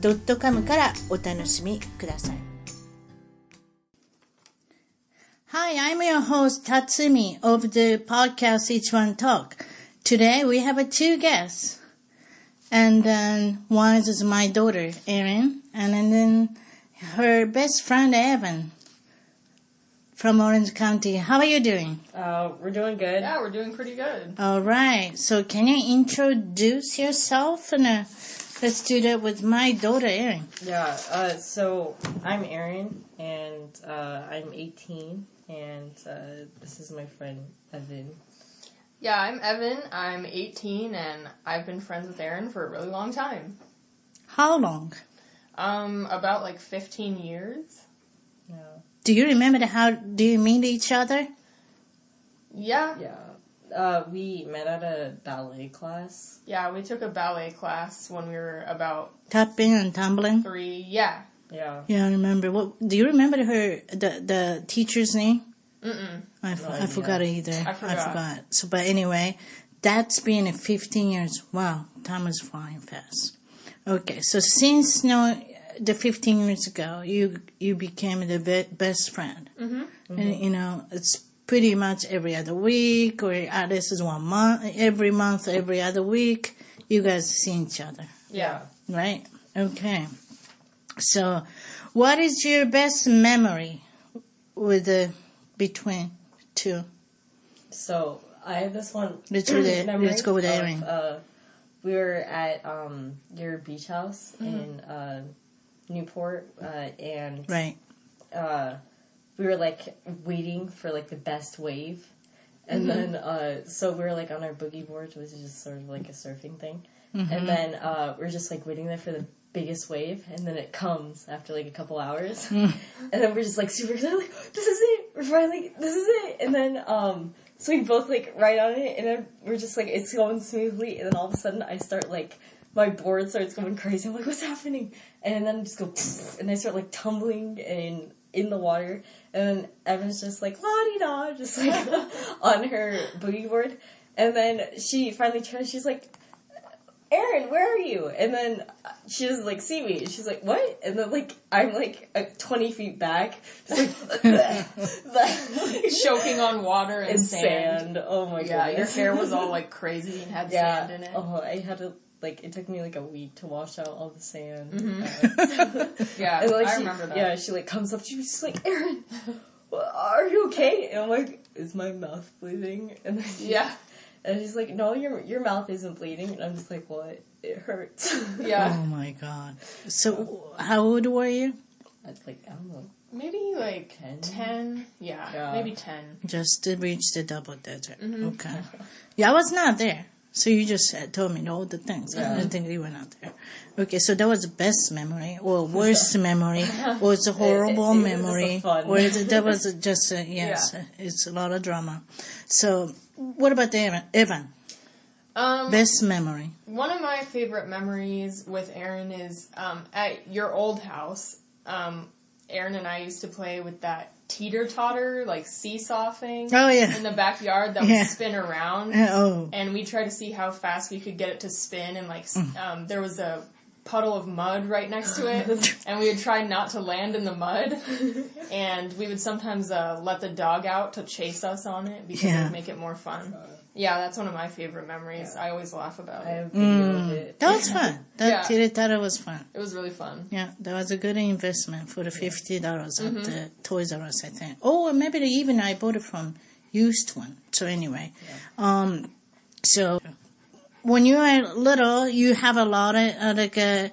.com からお楽しみください Hi, I'm your host Tatsumi of the podcast Each One Talk. Today we have two guests. And then one is my daughter, Erin, and then her best friend, Evan, from Orange County. How are you doing? Uh, we're doing good. Yeah, we're doing pretty good. All right. So can you introduce yourself? And uh, let's do that with my daughter, Erin. Yeah. Uh, so I'm Erin, and uh, I'm 18, and uh, this is my friend Evan. Yeah, I'm Evan. I'm 18, and I've been friends with Erin for a really long time. How long? Um, about like 15 years. Yeah. Do you remember the, how do you meet each other? Yeah. Yeah. Uh, we met at a ballet class. Yeah, we took a ballet class when we were about Tapping and tumbling. three. Yeah. Yeah. Yeah, I remember. What do you remember her the the teacher's name? Mm-mm. I, f- No I idea. forgot either. I forgot. So, but anyway, that's been 15 years. Wow, time is flying fast. Okay, so since no, the 15 years ago, you you became the be- best friend, mm-hmm. and you know it's pretty much every other week, or at least is one month, every month, every other week. You guys see each other, Yeah. right? Okay. So, what is your best memory with the between two? So I have this one. Let's go there. Let's go with of. Uh, we were at um, your beach house Mm-hmm. in uh, Newport, uh, and Right. We were like waiting for like the best wave. And then, uh, so we were like on our boogie boards, which is just sort of like a surfing thing. And then, uh, we are just like waiting there for the biggest wave. And then it comes after like a couple hours. and then we're just like super excited, like, this is it! We're finally, this is it! And then, um, so we both like ride on it and then we're just like, it's going smoothly. And then all of a sudden I start like, my board starts going crazy. I'm like, what's happening? And then I just go, and I start like tumbling in in the water. And then Evan's just like la di da, just like on her boogie board. And then she finally turns. She's like, Erin, where are you? And then she doesn't like see me. She's like, what? And then like I'm like uh, 20 feet back, just like Choking on water and in sand. sand. Oh my Yeah, god, your hair was all like crazy and had yeah. sand in it. Oh, I had to like it took me like a week to wash out all the sand. Mm-hmm. Uh, Yeah, And like I she, remember that. Yeah, she like comes up. She was just like, Erin, are you okay? And I'm like, is my mouth bleeding? And then she, Yeah. and she's like, no, your your mouth isn't bleeding. And I'm just like, what? It hurts. Yeah. Oh my god. So how old were you? That's like I don't know. Maybe like 10? 10. Yeah, Yeah. maybe 10. Just to reach the double digit. Mm-hmm. Okay. Yeah, I was not there. So you just uh, told me all the things. I Yeah. didn't think you were not there. Okay, so that was the best memory, or worst memory, or it's a horrible it just a memory, or it, that was just a, yes, Yeah. it's a lot of drama. So, what about Evan? Evan, Um, best memory. One of my favorite memories with Erin is um, at your old house. Um, Erin and I used to play with that teeter totter, like seesaw thing Oh yeah. in the backyard that Yeah. would spin around. Uh, oh, And we tried to see how fast we could get it to spin. And like, Mm. um, there was a puddle of mud right next to it, and we would try not to land in the mud. And we would sometimes uh, let the dog out to chase us on it because it would make it more fun. Yeah, that's one of my favorite memories. I always laugh about it. have video it. that was fun. That Yeah. teeter-totter was fun. It was really fun. Yeah, that was a good investment for the fifty dollars Mm-hmm. at the Toys R Us, I think. Oh, maybe even I bought it from used one. So anyway, um, so when you are little, you have a lot of uh, like uh,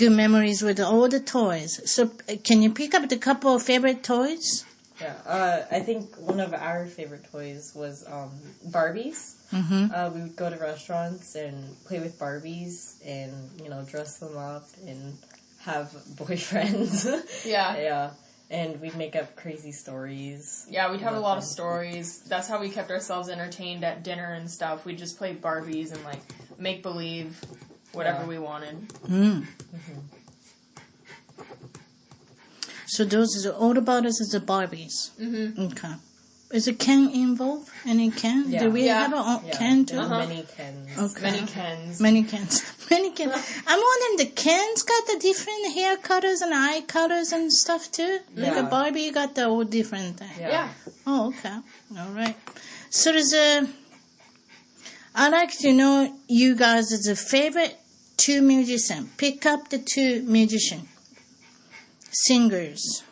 good memories with all the toys. So uh, can you pick up the couple of favorite toys? Yeah, uh, I think one of our favorite toys was um, Barbies. Mm-hmm. Uh, we would go to restaurants and play with Barbies and you know dress them up and have boyfriends. Yeah. yeah. And we'd make up crazy stories. Yeah, we'd have a lot of stories. That's how we kept ourselves entertained at dinner and stuff. We'd just play Barbies and like make believe whatever Yeah. we wanted. So those are all about us is the Barbies. Mm-hmm. Okay. Is it Ken involved? Any Ken? Yeah. Do we Yeah. have a own Yeah, Ken too? there were Uh-huh. many Kens. Okay. Many Kens. Many Kens. Many Kens. I'm wondering the Kens got the different hair colors and eye colors and stuff too. Yeah. Like a Yeah. Barbie got the all different thing. Yeah. yeah. Oh, okay. All right. So there's a. I like to know you guys as a favorite two musician. Pick up the two musician singers.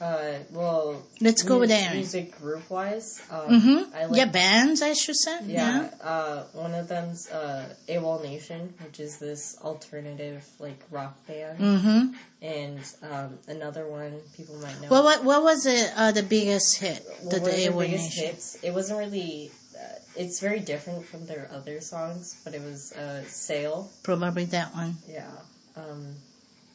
Uh, well, Let's go mu- with Erin. Music group wise, um, Mm-hmm. I like yeah, bands, I should say. Yeah, uh, one of them's uh, AWOL Nation, which is this alternative like rock band, Mm-hmm. and um, another one people might know. What, what what was it, uh, the biggest hit? Well, The one of Day their One biggest Nation. hits. It wasn't really. Uh, it's very different from their other songs, but it was uh, "Sail." Probably that one. Yeah, um,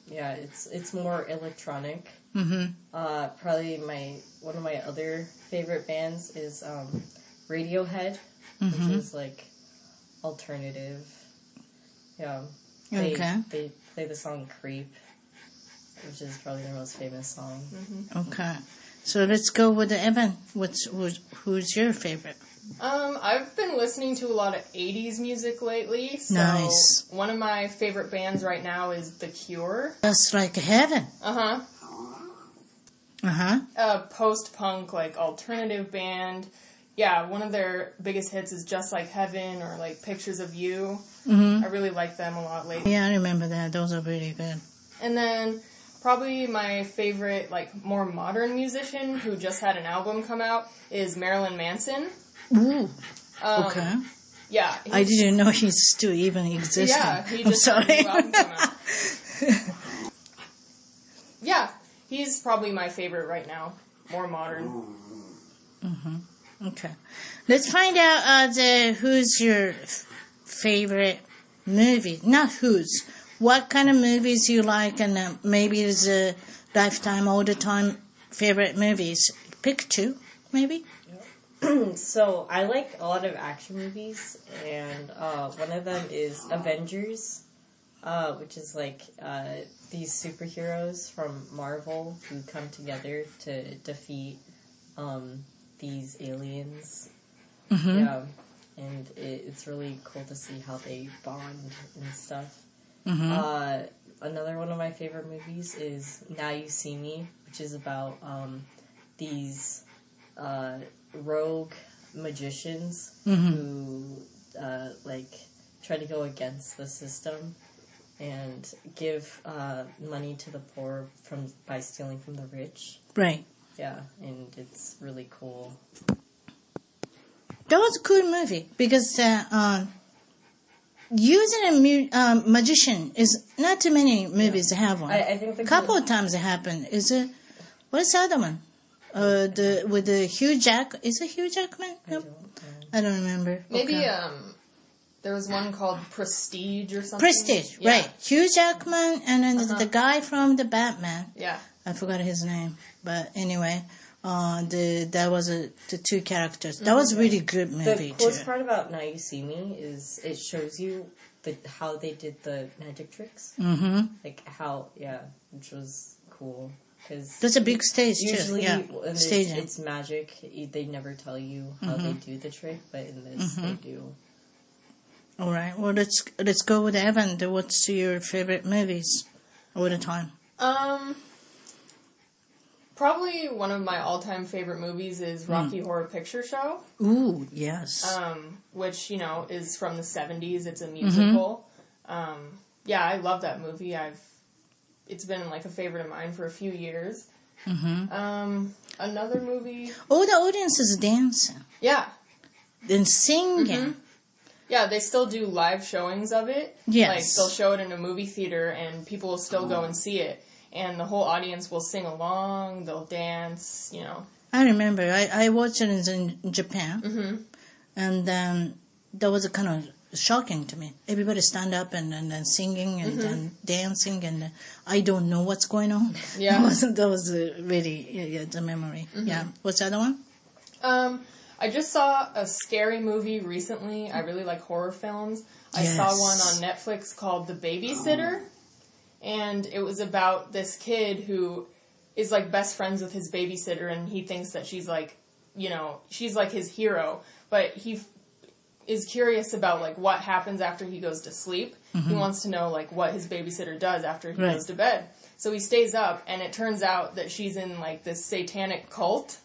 yeah. It's it's more electronic. Mm-hmm. Uh, probably my one of my other favorite bands is um, Radiohead, Mm-hmm. which is like alternative. Yeah. They, Okay. They play the song "Creep," which is probably their most famous song. Okay. So let's go with the Evan. What's who's, who's your favorite? Um, I've been listening to a lot of 80s music lately. So Nice. one of my favorite bands right now is The Cure. That's like heaven. Uh huh. Uh huh. A post punk, like alternative band. Yeah, one of their biggest hits is Just Like Heaven or like Pictures of You. Mm-hmm. I really like them a lot lately. Yeah, I remember that. Those are really good. And then probably my favorite, like more modern musician who just had an album come out is Marilyn Manson. Ooh. Um, Okay. Yeah. I didn't know he still even existed. Yeah, he I'm just sorry. come out. yeah, he's probably my favorite right now. More modern. okay. Let's find out uh, the who's your f- favorite movie. Not who's. What kind of movies you like, and uh, maybe a lifetime, all the time favorite movies. Pick two, maybe. So I like a lot of action movies, and uh, one of them is Avengers, uh, which is like uh, these superheroes from Marvel who come together to defeat um, these aliens. Mm-hmm. Yeah, and it, it's really cool to see how they bond and stuff. Mm-hmm. Uh, another one of my favorite movies is Now You See Me, which is about um, these uh, rogue magicians Mm-hmm. who uh, like try to go against the system and give uh, money to the poor from by stealing from the rich. Right. Yeah, and it's really cool. That was a cool movie because uh, um, using a mu- um, magician is not too many movies to have one. I, I think a couple of times it happened. Is it? What's the other one? Uh, the with the Hugh Jack. Is it Hugh Jackman? I Nope. don't know. I don't remember. Maybe Okay. um, there was one called Prestige or something. Prestige, Yeah. right? Hugh Jackman and then Uh-huh. the guy from the Batman. Yeah. I forgot his name, but anyway, uh, the that was a, the two characters. That was really good movie. The movie coolest too. part about Now You See Me is it shows you the how they did the magic tricks, Mm-hmm. like how yeah, which was cool because That's a big stage too. usually Yeah, when it's, it's magic. They never tell you how Mm-hmm. they do the trick, but in this they do. All right. Well, let's let's go with Evan. What's your favorite movies all the time? Um, probably one of my all-time favorite movies is Hmm. Rocky Horror Picture Show. Ooh, yes. um, which you know is from the '70s. It's Mm-hmm. a musical. Um, yeah, I love that movie. I've it's been like a favorite of mine for a few years. Mm-hmm. Um, another movie, Oh, the audience is dancing yeah, and singing. Mm-hmm. yeah, they still do live showings of it. Yes. like they'll show it in a movie theater, and people will still go and see it, and the whole audience will sing along. They'll dance, you know. I remember I, I watched it in Japan, Mm-hmm. and then there was a kind of shocking to me. Everybody stand up and, and then singing and then dancing, and uh, I don't know what's going on. Yeah. that was, that was uh, really yeah, yeah, the memory. Yeah. What's the other one? Um, I just saw a scary movie recently. I really like horror films. I saw one on Netflix called The Babysitter, and it was about this kid who is like best friends with his babysitter, and he thinks that she's like, you know, she's like his hero, but he is curious about like what happens after he goes to sleep. He wants to know like what his babysitter does after he Right. goes to bed. So he stays up, and it turns out that she's in like this satanic cult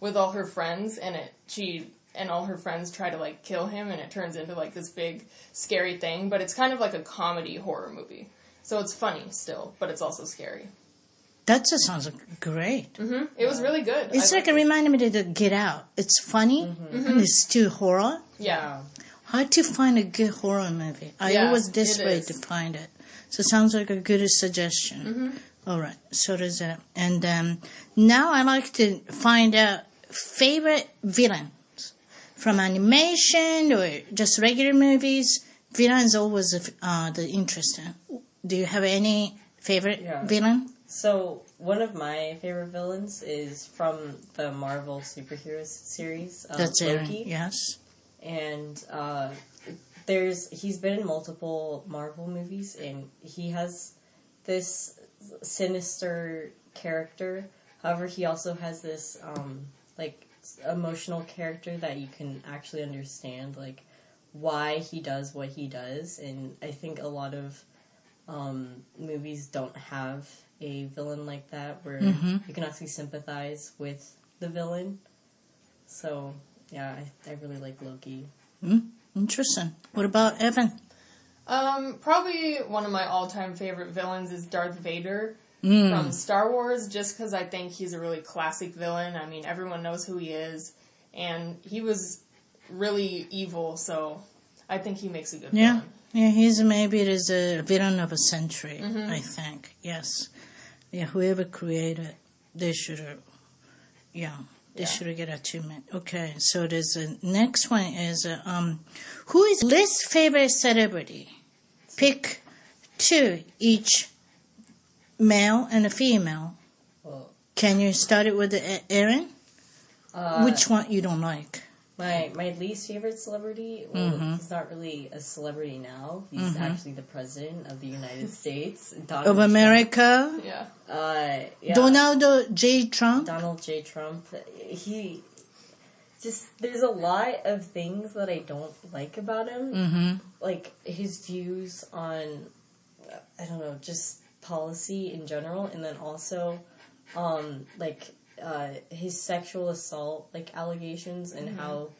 with all her friends and it she and all her friends try to like kill him and it turns into like this big scary thing but it's kind of like a comedy horror movie so it's funny still but it's also scary That just sounds great. hmm it was really good It's I like it reminded me of the Get Out. It's funny and it's still horror. Yeah Hard to find a good horror movie. I Yeah, always it desperate to find it. So sounds like a good suggestion. Mm-hmm. All right, so does that. And um, now I like to find out favorite villains from animation or just regular movies. Villains always uh, the interesting. Do you have any favorite Yeah. villain? So one of my favorite villains is from the Marvel superheroes series. Um, That's Erin. Loki. Yes. And uh, there's he's been in multiple Marvel movies, and he has this sinister character. However, he also has this um, like emotional character that you can actually understand, like why he does what he does. And I think a lot of um, movies don't have a villain like that, where you can actually sympathize with the villain. So yeah, I, I really like Loki. Interesting. What about Evan? um probably one of my all-time favorite villains is darth vader Mm. from star wars just because i think he's a really classic villain i mean everyone knows who he is and he was really evil so i think he makes a good Yeah, villain yeah, he's maybe it is a villain of a century. Mm-hmm. I think yes, yeah. Whoever created, they should, have, yeah, they should get achievement. Okay, so there's a next one is uh, um, who is least favorite celebrity? Pick two each, male and a female. Well, Can you start it with the Erin? uh, Which one you don't like? My my least favorite celebrity? Well, he's not really a celebrity now. He's actually the president of the United States, Donald Of America, yeah Uh, yeah, Donald J. Trump. Donald J. Trump. He just there's a lot of things that I don't like about him. Mm-hmm. Like his views on I don't know, just policy in general, and then also um, like uh, his sexual assault like allegations and how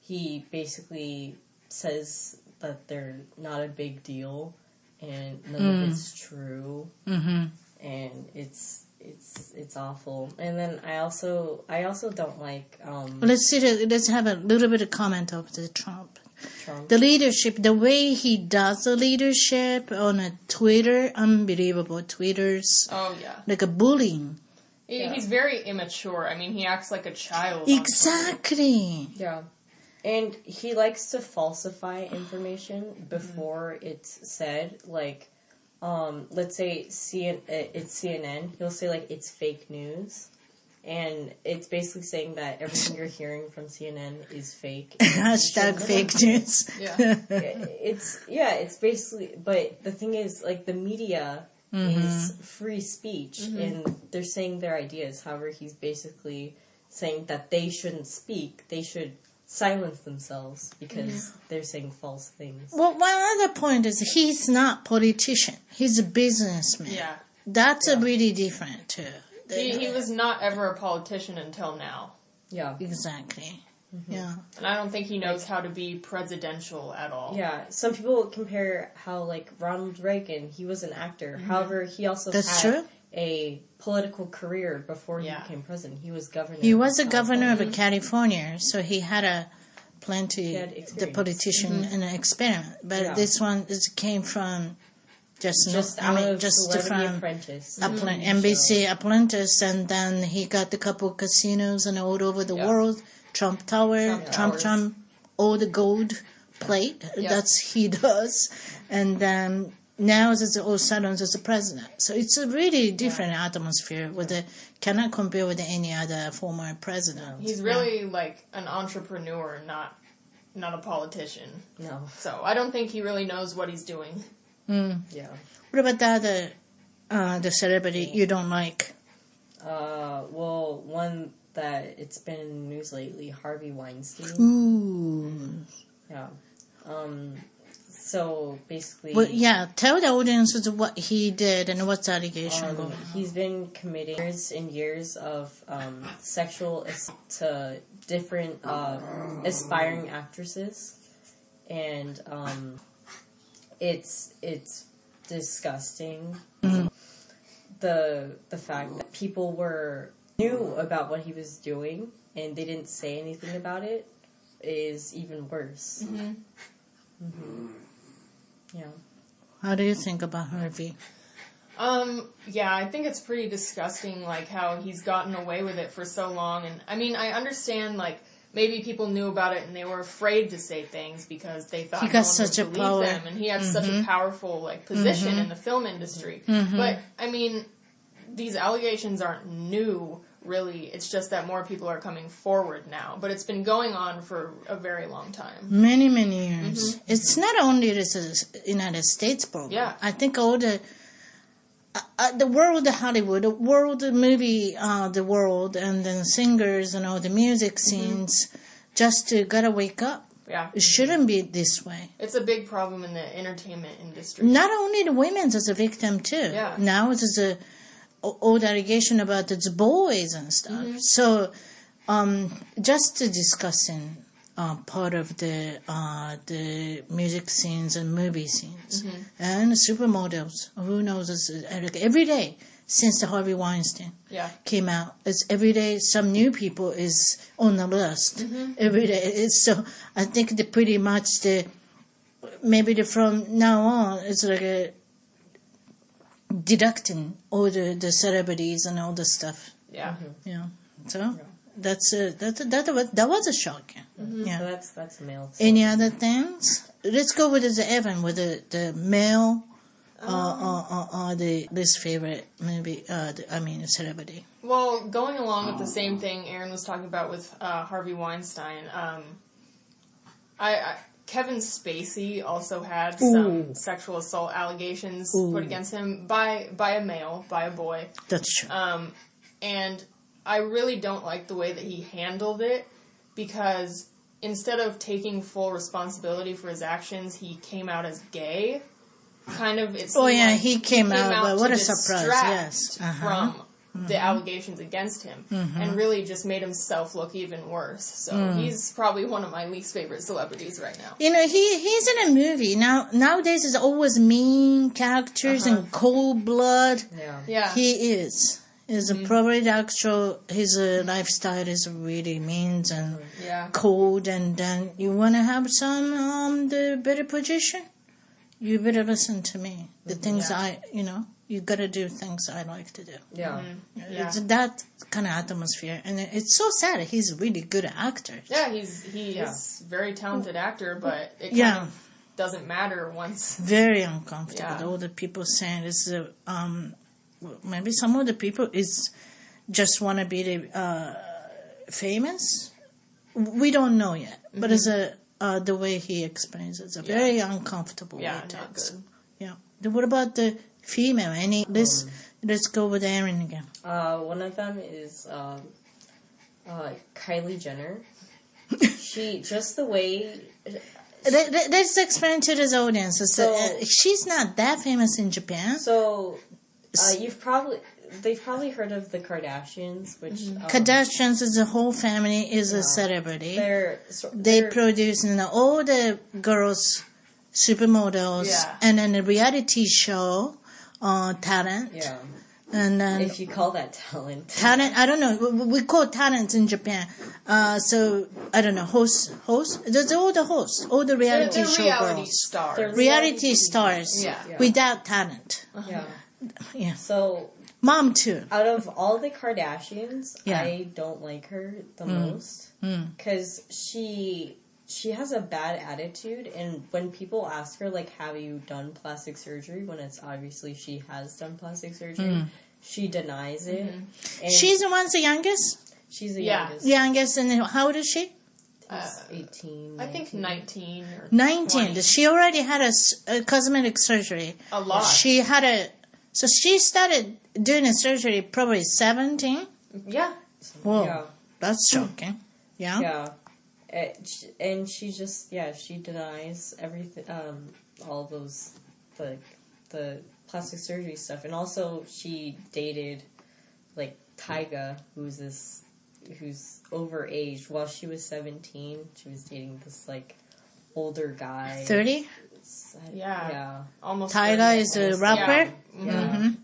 he basically says that they're not a big deal and none of it's true Mm-hmm. and it's it's it's awful. And then I also I also don't like um Let's see. The, let's have a little bit of comment of the Trump. Trump. The leadership, the way he does the leadership on a Twitter, unbelievable. Twitter's oh yeah like a bullying. He, Yeah. He's very immature. I mean, he acts like a child. Exactly. Yeah. And he likes to falsify information before it's said. Like, um, let's say CN- uh, it's CNN. He'll say, like, it's fake news. And it's basically saying that everything you're hearing from CNN is fake. Hashtag fake news. Yeah. it's yeah it's basically but the thing is like the media is mm-hmm. free speech mm-hmm. and they're saying their ideas however he's basically saying that they shouldn't speak they should silence themselves because they're saying false things Well, one other point is he's not politician. He's a businessman. yeah. That's a really different too. He, he was not ever a politician until now. yeah Exactly. Mm-hmm. Yeah. And I don't think he knows how to be presidential at all. yeah some people compare how like ronald reagan he was an actor mm-hmm. however he also That's had true. a political career before he became president he was governor He was a governor of California. California, so he had a plenty had the experience. politician mm-hmm. and an experiment. But Yeah. this one is came from just just no, out I mean of just from Apprentice. Applen- NBC Apprentice, and then he got a couple casinos and all over the Yeah. world. Trump Tower, Trump Trump, Trump, all the gold plate. Yeah. That's he does, and then now it's all sudden it's a president. So it's a really different atmosphere. With the cannot compare with any other former president. He's really like an entrepreneur, not not a politician. No. So I don't think he really knows what he's doing. Yeah. What about the other, uh, the celebrity you don't like? Uh, well, one that it's been in the news lately, Harvey Weinstein. Ooh. Yeah. Um. So basically, Well, yeah, tell the audiences what he did and what's the allegation um, he's been committing years and years of um, sexual ass- to different uh, aspiring actresses, and um, it's it's disgusting. The the fact that people were knew about what he was doing and they didn't say anything about it is even worse. hmm Yeah. How do you think about Harvey? Um, yeah, I think it's pretty disgusting, like how he's gotten away with it for so long. And I mean, I understand, like maybe people knew about it and they were afraid to say things because they thought He got one such a would believe power. them, and he had such a powerful like position in the film industry. But I mean, these allegations aren't new. Really, it's just that more people are coming forward now. But it's been going on for a very long time. Many, many years. It's not only this is United States problem. Yeah. I think all the uh, uh, the world Hollywood, the world of movie, uh, the world, and then singers and all the music scenes, just to gotta wake up. Yeah, It shouldn't be this way. it's a big problem in the entertainment industry. Not only the women's as a victim too. Yeah. Now it's a all the allegation about the boys and stuff. So, um, just discussing uh, part of the uh, the music scenes and movie scenes and supermodels. Who knows? It's, uh, like every day since the Harvey Weinstein Yeah. came out. It's every day some new people is on the list. Every day. It's so I think the pretty much the maybe the from now on it's like a deducting all the, the celebrities and all the stuff. Yeah. Yeah. So that's a, that that was that was a shock. So Yeah. that's that's a male. Any other things? Let's go with the Evan with the the male. Uh, uh, uh, uh, the least favorite movie. Uh, the, I mean, a celebrity. Well, going along with the same thing Erin was talking about with uh, Harvey Weinstein, um, I, I Kevin Spacey also had some Ooh. sexual assault allegations Ooh. put against him by by a male, by a boy, That's true. um, and I really don't like the way that he handled it because instead of taking full responsibility for his actions, he came out as gay. Kind of, Oh, yeah, like he came out, but what a surprise, yes. Uh-huh. From the allegations against him, and really just made himself look even worse. So Mm. he's probably one of my least favorite celebrities right now. You know, he he's in a movie now. Nowadays, it's always mean characters and cold blood. Yeah. Yeah, He is. Is a probably the actual his uh, lifestyle is really mean and yeah, cold, and then you want to have some um the better position. You better listen to me. The things Yeah. I, you know, you gotta do things I like to do. Yeah. Yeah. It's that kind of atmosphere, and it's so sad. He's a really good actor. yeah. He's he Yeah. is a very talented actor, but it kind Yeah. of doesn't matter once. very uncomfortable. Yeah. All the people saying is uh, um, maybe some of the people is just want to be the uh, famous. We don't know yet, but it's a uh, the way he explains it. It's a very uncomfortable Yeah, way not to good. explain. Yeah. What about the female? Any let's let's go with Erin again. Uh, one of them is um, uh, Kylie Jenner. she just the way. Let, let's explain to this audience. It's, So- uh, she's not that famous in Japan. So, uh, you've probably they've probably heard of the Kardashians, which um, Kardashians as a whole family is a celebrity. they're so- they they're- produce you know, all the girls supermodels Yeah. and then a reality show uh, talent yeah. and then If you call that talent, talent i don't know we- we call talent in japan uh, so i don't know host host there's all the hosts all the They're, reality they're show reality girls stars. They're- reality stars Yeah. Yeah. without talent yeah. yeah So mom too out of all the Kardashians, Yeah. I don't like her the most because she she has a bad attitude, and when people ask her like, "Have you done plastic surgery?" when it's obviously she has done plastic surgery, she denies it. And She's the one's the youngest. she's the Yeah. youngest. Youngest, and how old is she? Uh, eighteen. I think 19. 19 or 19. 20. She already had a cosmetic surgery. A lot. She had a, so she started doing a surgery probably 17. Yeah. Whoa, Yeah. that's shocking. Yeah. Yeah. Uh, sh- And she just yeah she denies everything um all those the the plastic surgery stuff and also she dated like Tyga who's this who's overage while she was 17 she was dating this like older guy 30? Yeah. yeah Almost. Tyga 30, is I a think. rapper? Yeah. yeah and it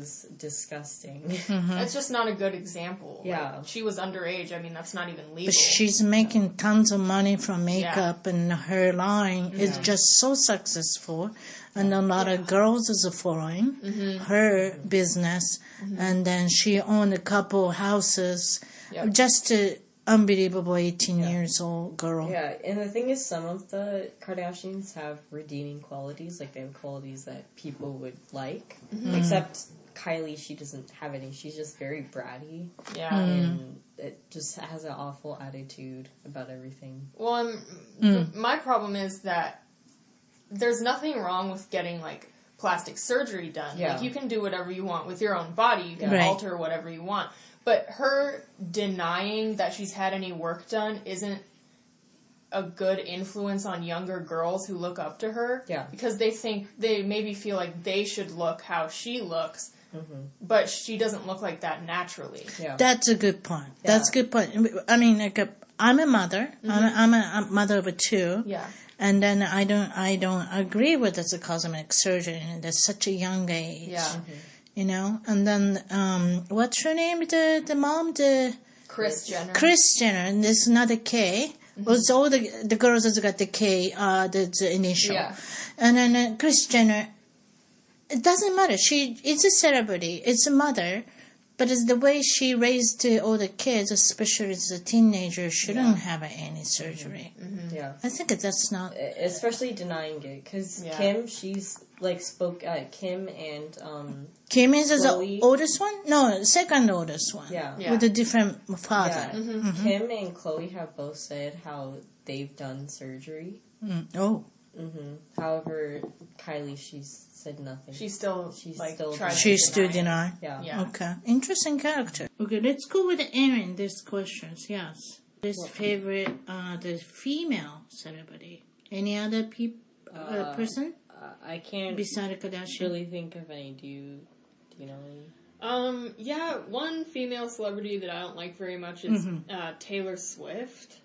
was disgusting mm-hmm. That's just not a good example. Like, Yeah. she was underage. I mean, that's not even legal. But she's making tons of money from makeup and her line is just so successful. And a lot of girls is following mm-hmm. her business. Mm-hmm. And then she owned a couple houses. Yep. Just a unbelievable 18 years old girl. Yeah, and the thing is, some of the Kardashians have redeeming qualities. Like they have qualities that people would like. Except Kylie, she doesn't have any. She's just very bratty, yeah. Hmm. and it just has an awful attitude about everything. Well, I'm, hmm. th- my problem is that there's nothing wrong with getting like plastic surgery done. Yeah. Like you can do whatever you want with your own body. You can Right. alter whatever you want. But her denying that she's had any work done isn't a good influence on younger girls who look up to her. Yeah. Because they think they maybe feel like they should look how she looks. Mm-hmm. But she doesn't look like that naturally. Yeah, That's a good point. That's a good point. I mean, like, a, I'm a mother. I'm, a, I'm a, a mother of a two. Yeah. And then I don't, I don't agree with this cosmetic surgery at such a young age. Yeah. You know, and then um, what's her name? The the mom, the Kris Jenner. Kris Jenner, and there's another K. Well, it's all the the girls that's got the K, uh, the, the initial. Yeah. And then uh, Kris Jenner, it doesn't matter. She it's a celebrity. It's a mother, but it's the way she raised all the kids, especially as a teenager, shouldn't have any surgery. yeah. I think that's not. Especially denying it, because Yeah. Kim, she's like spoke. Uh, Kim and um, Kim is the oldest one? No, second oldest one. yeah, Yeah. With a different father. yeah. Kim and Khloe have both said how they've done surgery. Mm. Oh. Hmm However, Kylie, she's said nothing. She still She's like still tries to She still deny deny. yeah. Yeah. Okay. Interesting character. Okay, let's go with Erin. This questions, yes. This favorite, uh, the female celebrity. Any other peop, uh, Uh, person Uh, I can't beside Kardashian? really think of any. Do you? Do you know any? Um, yeah, one female celebrity that I don't like very much is Mm-hmm. uh, Taylor Swift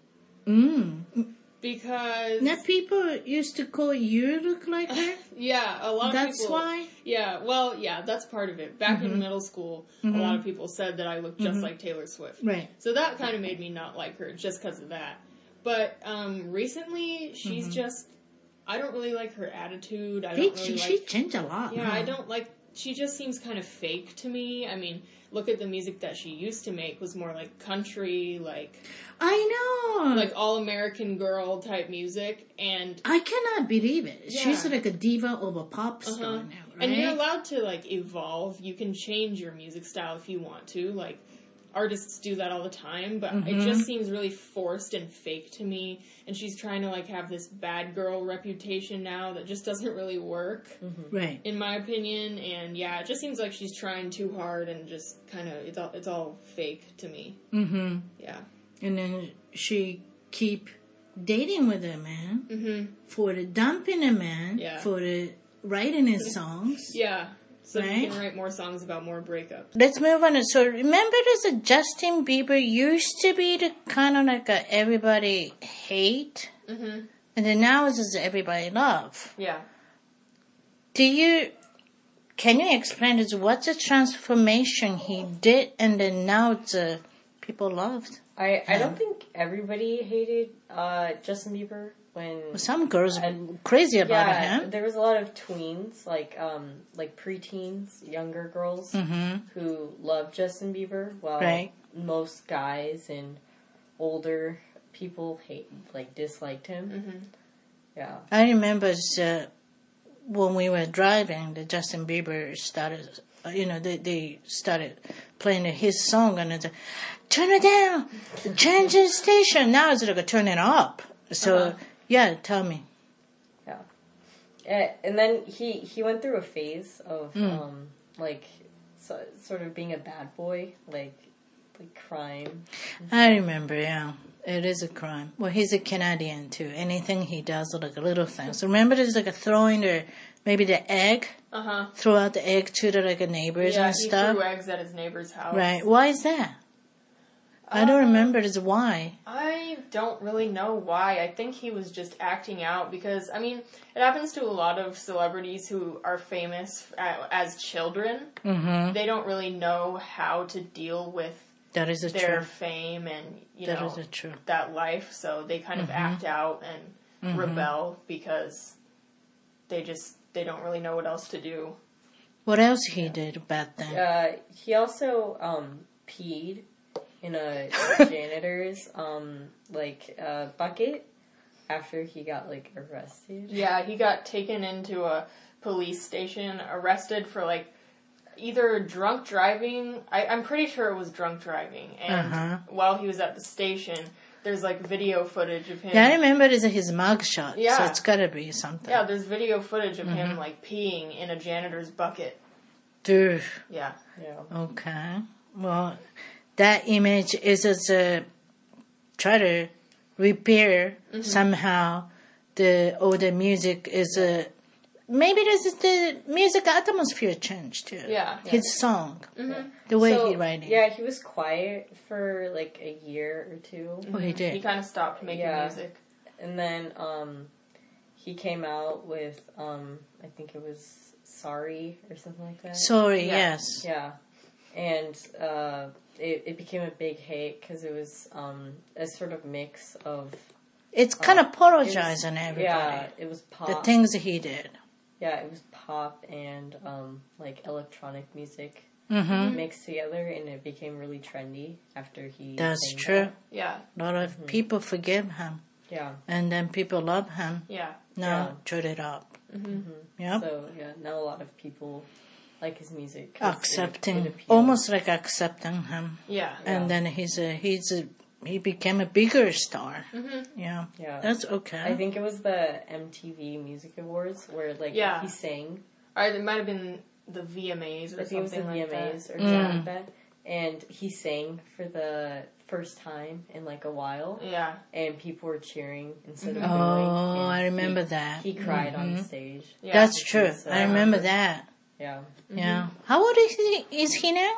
Mm. Because Now people used to call you look like her. yeah, a lot of That's people. why. Yeah, well, yeah, that's part of it. Back Mm-hmm. in middle school, a lot of people said that I looked just like Taylor Swift. Right. So that kind of made me not like her just because of that. But um, recently, she's Mm-hmm. just. I don't really like her attitude. I don't really she, like. she changed a lot. Yeah, huh? I don't like. She just seems kind of fake to me. I mean, look at the music that she used to make was more like country, like I know. like all American girl type music, and I cannot believe it. She's like a diva of a pop star uh-huh. now, right? and you're allowed to like evolve. You can change your music style if you want to. Like artists do that all the time, but it just seems really forced and fake to me. And she's trying to like have this bad girl reputation now that just doesn't really work. right. in my opinion. And yeah, it just seems like she's trying too hard and just kind of it's all it's all fake to me. Mm-hmm. Yeah. and then she keep dating with a man Mhm. for the dumping a man Yeah. for the writing his songs. Yeah. So Right. you can write more songs about more breakups. Let's move on. So remember, there's a Justin Bieber used to be the kind of like a everybody hate, Mhm. and then now it's just everybody love. Yeah. Do you? Can you explain this? What's the transformation he did, and then now it's uh, people loved? I I don't think everybody hated uh, Justin Bieber when. Some girls are crazy about Yeah, him. there was a lot of tweens, like um, like preteens, younger girls Mm-hmm. who loved Justin Bieber, while Right. most guys and older people hate like disliked him. Mm-hmm. Yeah. I remember uh, when we were driving, the Justin Bieber started, uh, you know, they, they started playing his song and it's, turn it down, change the station. Now it's like, turn it up. So, Uh-huh. Yeah, tell me. Yeah. And then he he went through a phase of Mm. um like so, sort of being a bad boy, like like crime. I remember, yeah. It is a crime. Well, he's a Canadian too. Anything he does, like little things. Remember, there's like a throwing the maybe the egg, Uh huh. throw out the egg to the like neighbors Yeah, and he stuff. threw eggs at his neighbor's house. Right? Why is that? I don't remember. There's why. I don't really know why. I think he was just acting out because, I mean, it happens to a lot of celebrities who are famous as children. Mm-hmm. They don't really know how to deal with That is a their truth. fame and, you That know, is a truth. that life. So they kind of act out and rebel because they just, they don't really know what else to do. What else he did bad thing? Uh, he also um peed in a janitor's um like uh, bucket after he got like arrested. Yeah, he got taken into a police station, arrested for like either drunk driving. I, I'm pretty sure it was drunk driving. And Uh-huh. while he was at the station, there's like video footage of him. Yeah, I remember it's his mugshot. So Yeah. it's gotta be something. Yeah, there's video footage of Mm-hmm. him like peeing in a janitor's bucket. Dude. Yeah. Yeah. Okay. Well, that image is as a try to repair Mm-hmm. somehow the older music is a maybe this is the music atmosphere change too. Yeah. His song, Mm-hmm. the way So, he write it. Yeah, he was quiet for like a year or two. Oh, he did. He kind of stopped making Yeah. music. And then um he came out with um I think it was Sorry or something like that. Sorry. Yeah. Yes. Yeah, and uh, it, it became a big hit because it was um, a sort of mix of It's kind of it was- apologizing everybody. Yeah, it was pop. The things he did. yeah, it was pop and um, like electronic music hmm mixed together, and it became really trendy after he. That's sang true. that. Yeah. A lot of Mm-hmm. people forgive him, Yeah. and then people love him. Yeah. Now Yeah. turn it up. Mm-hmm. Yep. So yeah, now a lot of people like his music. 'cause it- accepting, it appeals. almost like accepting him. Yeah. and then he's a he's a he became a bigger star. Mm-hmm. Yeah, Yeah. that's okay. I think it was the MTV Music Awards where like Yeah. he sang Or it might have been the VMAs or I think it was the something like VMAs that. or something like that. And he sang for the first time in like a while, Yeah. and people were cheering instead of oh, booing. and I remember he, that. He cried on Mhm. stage. Yeah. That's which true. is, I uh, remember that. Yeah. Yeah. How old is he? Is he now?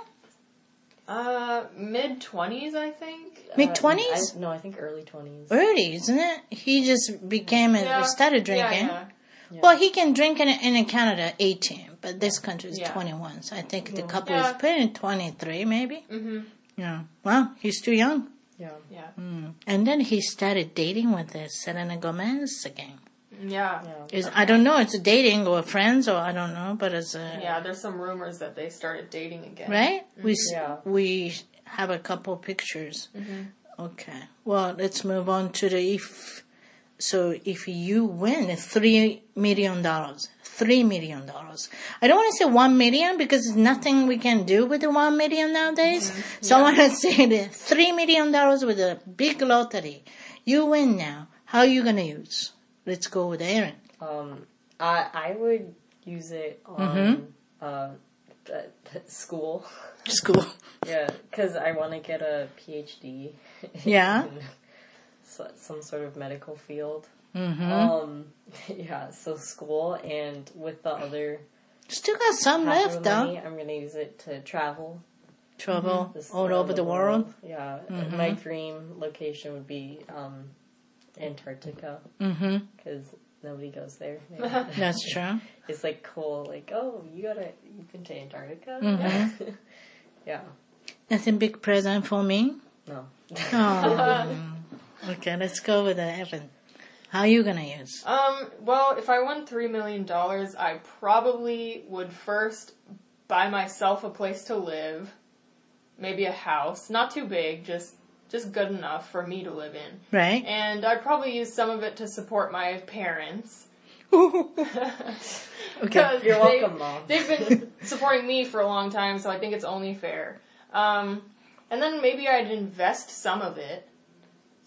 Uh, mid twenties, I think. Mid Uh, twenties? I- No, I think early twenties. Early, isn't it? He just became a Yeah. started drinking. Yeah, Well, he can drink in in Canada, eighteen, but this country is Yeah. twenty one. So I think the couple Yeah. is putting twenty three, maybe. yeah. Mm-hmm. Yeah. Well, he's too young. Yeah. Yeah. Mm. And then he started dating with this Selena Gomez again. Yeah. Yeah. Is I don't know, it's dating or friends or I don't know, but it's a Yeah, there's some rumors that they started dating again. right. Mm-hmm. We Yeah. we have a couple pictures. Mm-hmm. Okay. Well, let's move on to the if. So if you win three million dollars, three million dollars. I don't want to say one million because there's nothing we can do with the one million nowadays. Mm-hmm. So I want to say the three million dollars with a big lottery. You win now. How are you gonna use? Let's go with Erin. Um, I I would use it on Mm-hmm. uh, school. School. yeah, because I want to get a PhD. Yeah. in some sort of medical field. Mm-hmm. Um, yeah, so school and with the other Still got some left the though. I'm gonna use it to travel Trouble this- all over the world. Yeah, Mm-hmm. my dream location would be um, Antarctica Mm-hmm. because nobody goes there. That's true. it's like cool. Like, oh, you gotta, you've been to Antarctica. Mm-hmm. yeah. That's a big present for me. No. Oh. okay, let's go with the Evan. How you gonna use? Um, well, if I won three million dollars, I probably would first buy myself a place to live, maybe a house, not too big, just just good enough for me to live in. Right? And I'd probably use some of it to support my parents. okay. You're welcome, Mom. They've been supporting me for a long time, so I think it's only fair. Um, and then maybe I'd invest some of it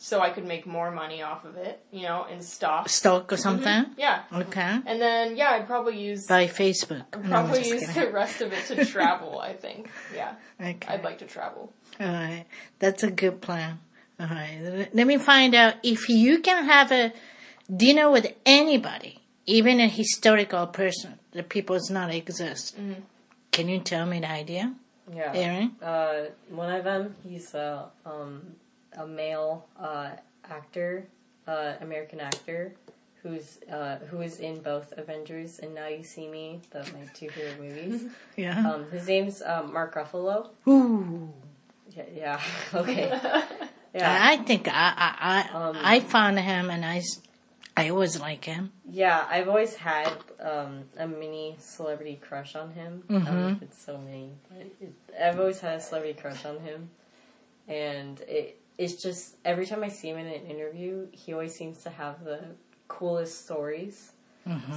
so I could make more money off of it, you know, in stock. Stock or something? Yeah. Okay. And then, yeah, I'd probably use By Facebook. No, I'm probably just use kidding. the rest of it to travel, I think. Yeah. Okay. I'd like to travel. All right. That's a good plan. All right. Let me find out if you can have a dinner with anybody, even a historical person, the people does not exist. Can you tell me the idea, Yeah. Erin? Uh, one of them, he's a um, a male uh, actor, uh, American actor, who's uh, who is in both Avengers and Now You See Me, the my two favorite movies. Yeah. Um, his name's um, Mark Ruffalo. Ooh. Yeah, yeah. okay. Yeah, I think I I I, Um, I found him and I I always like him. yeah. I've always had um, a mini celebrity crush on him. I don't know if it's so many, it, I've always had a celebrity crush on him, and it it's just every time I see him in an interview, he always seems to have the coolest stories.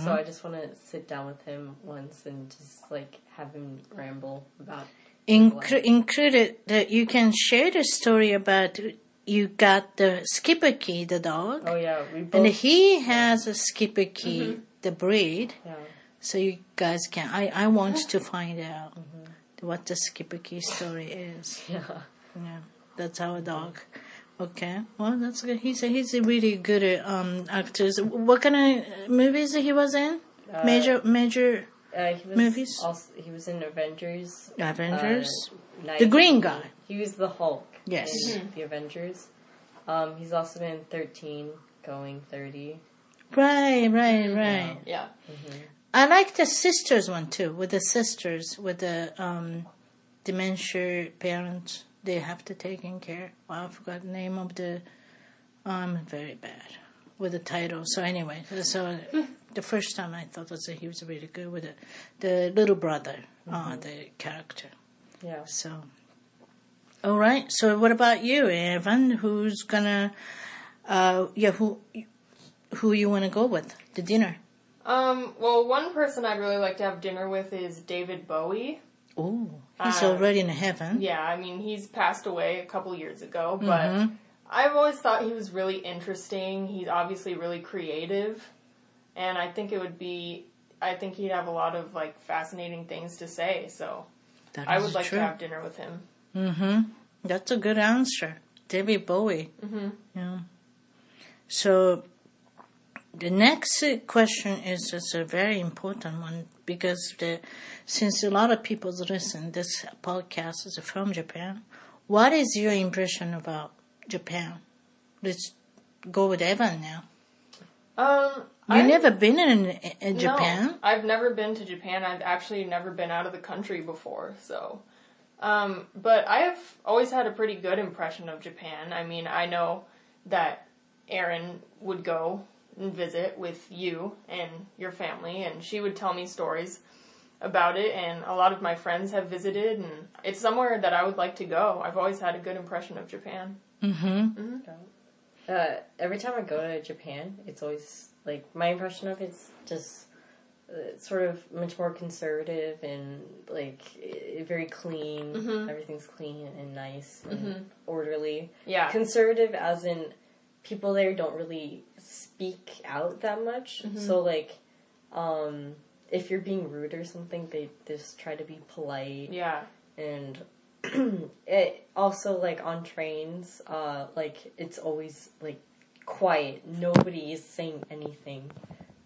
So I just want to sit down with him once and just like have him ramble about. Inclu- included that you can share the story about you got the schipperke, the dog, Oh yeah, we both. and he has a schipperke, the breed. yeah. So you guys can. I I want to find out what the schipperke story is. Yeah. Yeah, that's our dog. Okay, well that's good. He's a, he's a really good uh, um actor. What kind of movies he was in? major major Uh, he was Movies? Also, he was in Avengers. Avengers. uh, the green guy. He was the Hulk. Yes. in The Avengers. Um, he's also been 13, going 30. Right, right, right. Yeah. I like the sisters one too. With the sisters, with the um dementia parents, they have to take in care. Well, I forgot the name of the. Um, very bad with the title. So anyway, so the first time I thought was that he was really good with the the little brother, uh, the character. Yeah. So, all right. So, what about you, Evan? Who's gonna, uh, yeah, who, who you want to go with the dinner? Um, well, one person I'd really like to have dinner with is David Bowie. Oh, he's Uh, already in heaven. Yeah, I mean, he's passed away a couple years ago, but I've always thought he was really interesting. He's obviously really creative, and I think it would be, I think he'd have a lot of, like, fascinating things to say, so I would like true. to have dinner with him. Mm-hmm. That's a good answer, David Bowie. Mm-hmm. Yeah. So, the next question is just a very important one because the, since a lot of people listen, this podcast is from Japan. What is your impression about Japan? Let's go with Evan now. Um, You I- never been in, in No, Japan? I've never been to Japan. I've actually never been out of the country before, so. Um, but I have always had a pretty good impression of Japan. I mean, I know that Erin would go and visit with you and your family, and she would tell me stories about it, and a lot of my friends have visited, and it's somewhere that I would like to go. I've always had a good impression of Japan. Uh, every time I go to Japan, it's always like my impression of it's just uh, sort of much more conservative and like very clean. Everything's clean and nice and orderly. Yeah. Conservative, as in people there don't really speak out that much. So like, um, if you're being rude or something, they just try to be polite Yeah. and it also like on trains uh like it's always like quiet nobody is saying anything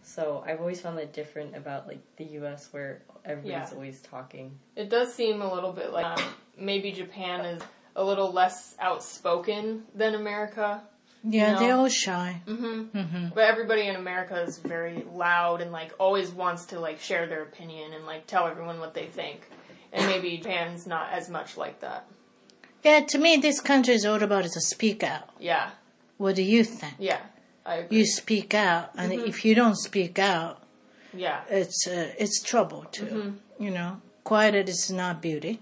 so i've always found that different about like the us where everybody's Yeah. always talking It does seem a little bit like um, maybe Japan is a little less outspoken than America. Yeah, No. they're all shy. But everybody in America is very loud and like always wants to like share their opinion and like tell everyone what they think. And maybe Japan's not as much like that. Yeah, to me, this country is all about is to speak out. Yeah. What do you think? Yeah. I agree. You speak out, and if you don't speak out, Yeah. it's uh, it's trouble too. You know, quiet is not beauty.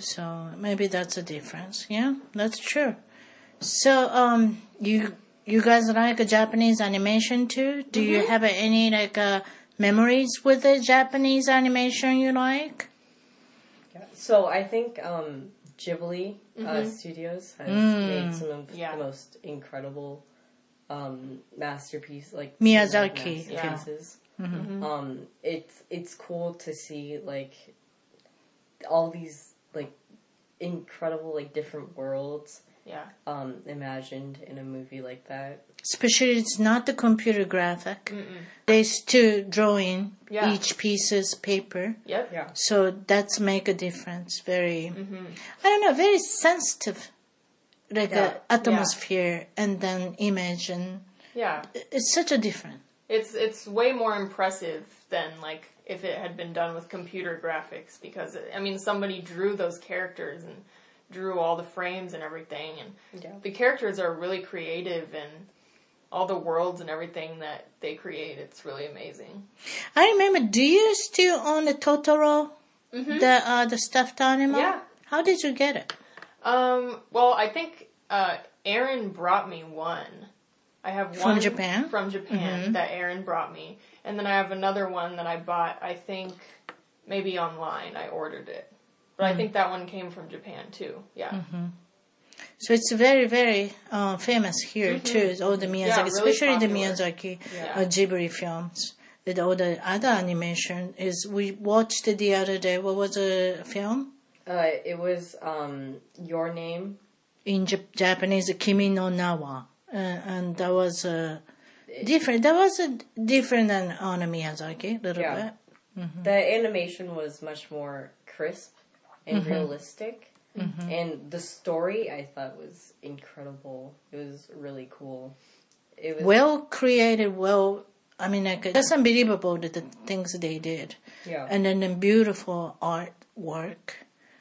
So maybe that's a difference. Yeah, that's true. So, um, you you guys like Japanese animation too? Do you have any like uh, memories with the Japanese animation you like? So I think um, Ghibli uh, Studios has made some of Yeah. the most incredible um, masterpiece like Miyazaki, cinematic masterpieces. Um, it's it's cool to see like all these like incredible like different worlds Yeah. um, imagined in a movie like that. Especially it's not the computer graphic. They still drawing Yeah. each pieces paper. Yep. Yeah. So that's make a difference. Very, I don't know, very sensitive, like Yeah. a atmosphere and then image, and Yeah. it's such a different. It's it's way more impressive than like if it had been done with computer graphics because I mean somebody drew those characters and drew all the frames and everything and Yeah. the characters are really creative and all the worlds and everything that they create it's really amazing. I remember. Do you still own the Totoro, the uh, the stuffed animal? Yeah. How did you get it? Um well I think uh Erin brought me one. I have From one Japan? From Japan that Erin brought me. And then I have another one that I bought I think maybe online. I ordered it. But I think that one came from Japan too. Yeah. So it's very, very uh, famous here too. All the Miyazaki, Mm-hmm. really especially the. Miyazaki Yeah. uh, Ghibli films. That all the other animation is. We watched it the other day. What was the film Uh, it was um, your name. in Jap- Japanese? Kimi no Na wa, uh, and that was uh, different. That was uh, different than on Miyazaki a little Yeah. bit. The animation was much more crisp and mm-hmm. realistic. Mm-hmm. And the story I thought was incredible. It was really cool. It was Well created, well. I mean, like that's unbelievable that the things they did. yeah. and then the beautiful artwork,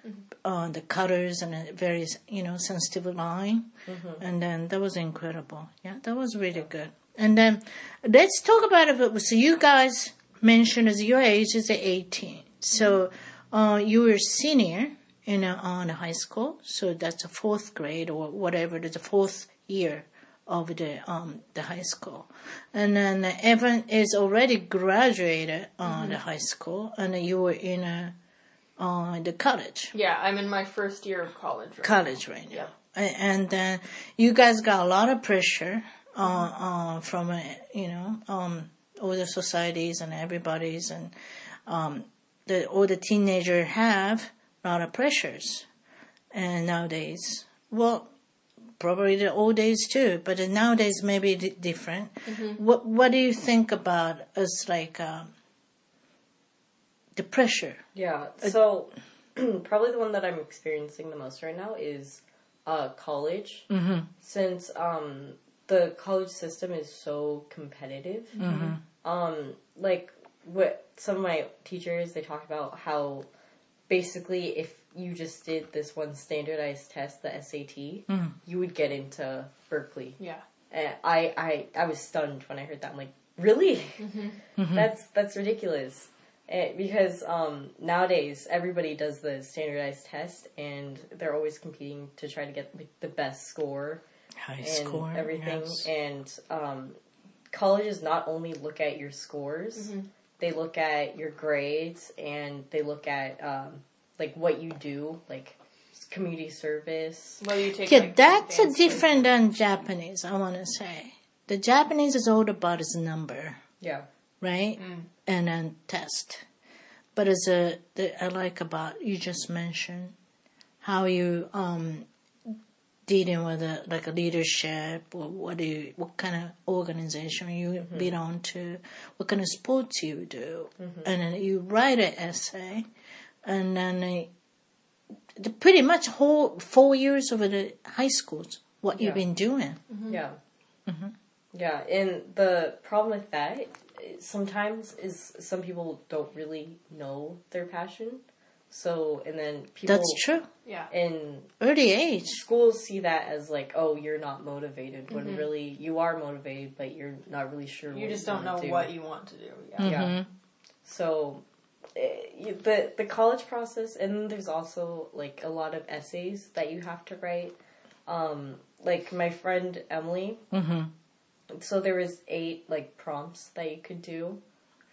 mm-hmm. uh, the colors and a very you know sensitive line, and then that was incredible. Yeah, that was really good. And then let's talk about it. So you guys mentioned as your age is eighteen, so uh, you were senior in a, on a high school, so that's a fourth grade or whatever. A fourth year of the um the high school, and then Evan is already graduated on the high school, and you were in a uh, the college Yeah, I'm in my first year of college right college right now, Yep. And then you guys got a lot of pressure uh, uh, from uh, you know um all the societies and everybody's and um the all the teenager have a lot of pressures, and nowadays well probably the old days too, but nowadays maybe di- different. What What do you think about us like um, the pressure? Yeah. So probably the one that I'm experiencing the most right now is uh, college. Mm-hmm. Since um, the college system is so competitive. Um, like what some of my teachers they talk about how basically if you just did this one standardized test, the SAT, you would get into Berkeley. Yeah. And I, I, I was stunned when I heard that. I'm like, really? That's that's ridiculous. Eh, because um, nowadays everybody does the standardized test, and they're always competing to try to get like, the best score High and score, everything. yes. And um, colleges not only look at your scores, they look at your grades, and they look at um, like what you do, like community service. Whether you take Yeah, like, that's a advanced different than Japanese. I want to say the Japanese is all about its number, Yeah. right, and then test. But as a the I like about you just mentioned how you um dealing with a, like a leadership or what do you what kind of organization you mm-hmm. belong to, what kind of sports you do, mm-hmm. and then you write an essay, and then. Uh, the pretty much whole four years of the high schools what you've been doing mm-hmm. Yeah. Yeah, and the problem with that sometimes is some people don't really know their passion. So, and then people that's true Yeah. in early age schools see that as like, oh, you're not motivated, when really you are motivated, but you're not really sure. You what just don't know wanna do. what you want to do. Yeah. Yeah. So, eh, the the college process, and there's also like a lot of essays that you have to write. um, like my friend Emily. Mm-hmm. So there was eight like prompts that you could do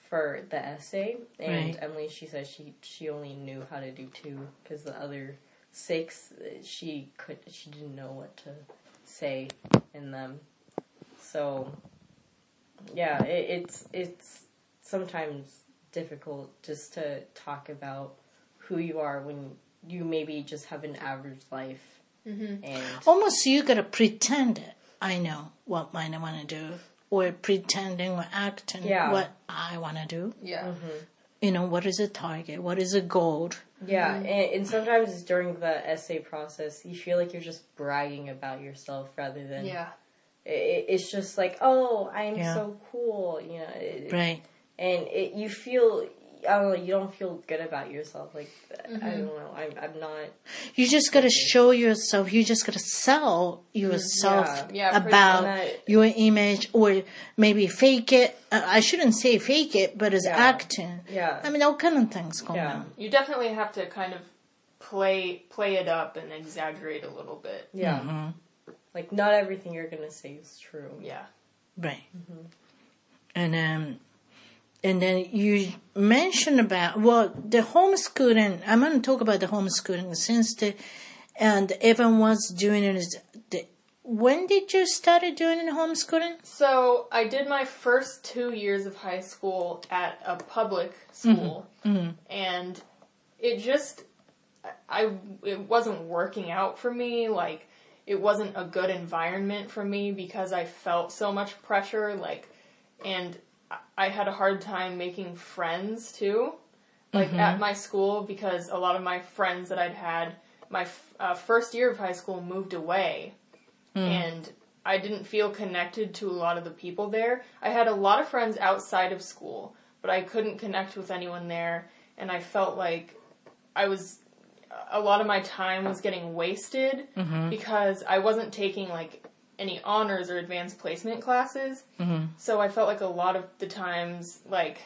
for the essay, and Right. Emily she said she she only knew how to do two because the other six she could she didn't know what to say in them. So yeah, it, it's it's sometimes difficult just to talk about who you are when you maybe just have an average life mm-hmm. and Almost you gotta pretend it. I know what mine I want to do, or pretending or acting Yeah. what I want to do. Yeah. Mm-hmm. You know, what is a target? What is a goal? Yeah, mm-hmm. and, and sometimes during the essay process, you feel like you're just bragging about yourself rather than Yeah. It, it's just like, oh, I'm Yeah. so cool, you know. it- Right. And it, you feel, I don't know, you don't feel good about yourself. Like, I Mm-hmm. don't know, I'm, I'm not. You just gotta show yourself. You just gotta sell yourself Yeah. Yeah, about much. your image, or maybe fake it. Uh, I shouldn't say fake it, but it's Yeah. acting. Yeah. I mean, all kind of things going Yeah. on. You definitely have to kind of play play it up and exaggerate a little bit. Yeah. Mm-hmm. Like, not everything you're gonna say is true. Yeah. Right. And um, and then you mentioned about well the homeschooling. I'm going to talk about the homeschooling since the and Evan was doing it. the, when did you started doing homeschooling? So I did my first two years of high school at a public mm-hmm. school, mm-hmm. and it just I it wasn't working out for me. Like it wasn't a good environment for me because I felt so much pressure. Like, and I- had a hard time making friends too. Like at mm-hmm. my school because a lot of my friends that I'd had my f- uh, first year of high school moved away mm. and I didn't feel connected to a lot of the people there. I had a lot of friends outside of school, but I couldn't connect with anyone there, and I felt like I was a lot of my time was getting wasted mm-hmm. because I wasn't taking like any honors or advanced placement classes. So I felt like a lot of the times like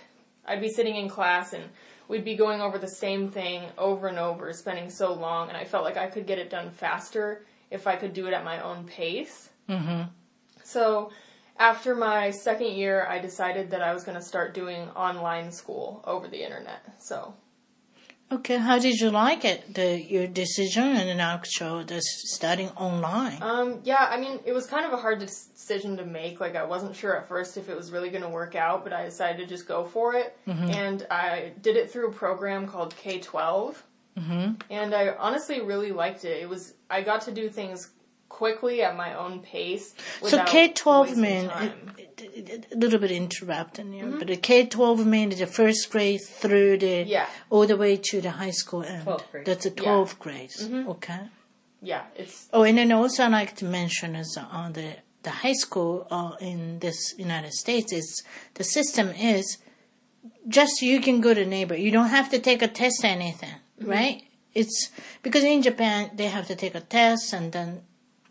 I'd be sitting in class and we'd be going over the same thing over and over, spending so long, and I felt like I could get it done faster if I could do it at my own pace. Mm-hmm. So after my second year, I decided that I was going to start doing online school over the internet. So Okay, how did you like it? The your decision and an actual the studying online. Um, yeah, I mean, it was kind of a hard decision to make. Like, I wasn't sure at first if it was really going to work out, but I decided to just go for it. And I did it through a program called K 12. Mm-hmm. And I honestly really liked it. It was, I got to do things quickly at my own pace. so K twelve mean time. Uh, a little bit interrupting you, mm-hmm. but the K twelve mean the first grade through the Yeah. all the way to the high school end. 12th grade. That's the twelfth grades. Mm-hmm. Okay. Yeah, it's, Oh, and then also I like to mention is on the the high school uh, in this United States is the system is just you can go to neighbor. You don't have to take a test or anything, mm-hmm. right? It's because in Japan they have to take a test and then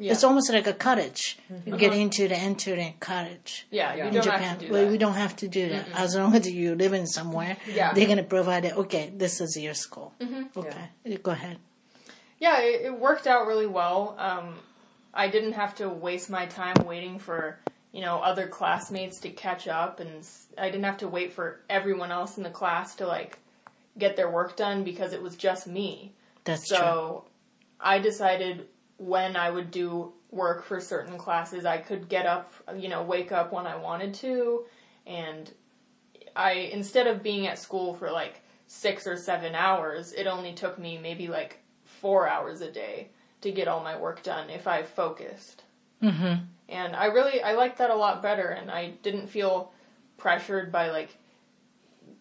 yeah. it's almost like a college. Mm-hmm. You get into the entering cottage. yeah, you In don't Japan, have do well, that. we don't have to do that. Mm-hmm. As long as you live in somewhere, Yeah. they're gonna provide it. Okay, this is your school. Mm-hmm. Okay, go ahead. yeah, it, it worked out really well. Um, I didn't have to waste my time waiting for you know other classmates to catch up, and I didn't have to wait for everyone else in the class to like get their work done because it was just me. That's true. So I decided when I would do work for certain classes, I could get up, you know, wake up when I wanted to, and I instead of being at school for like six or seven hours, it only took me maybe like four hours a day to get all my work done if I focused. Mm-hmm. And I really I liked that a lot better, and I didn't feel pressured by like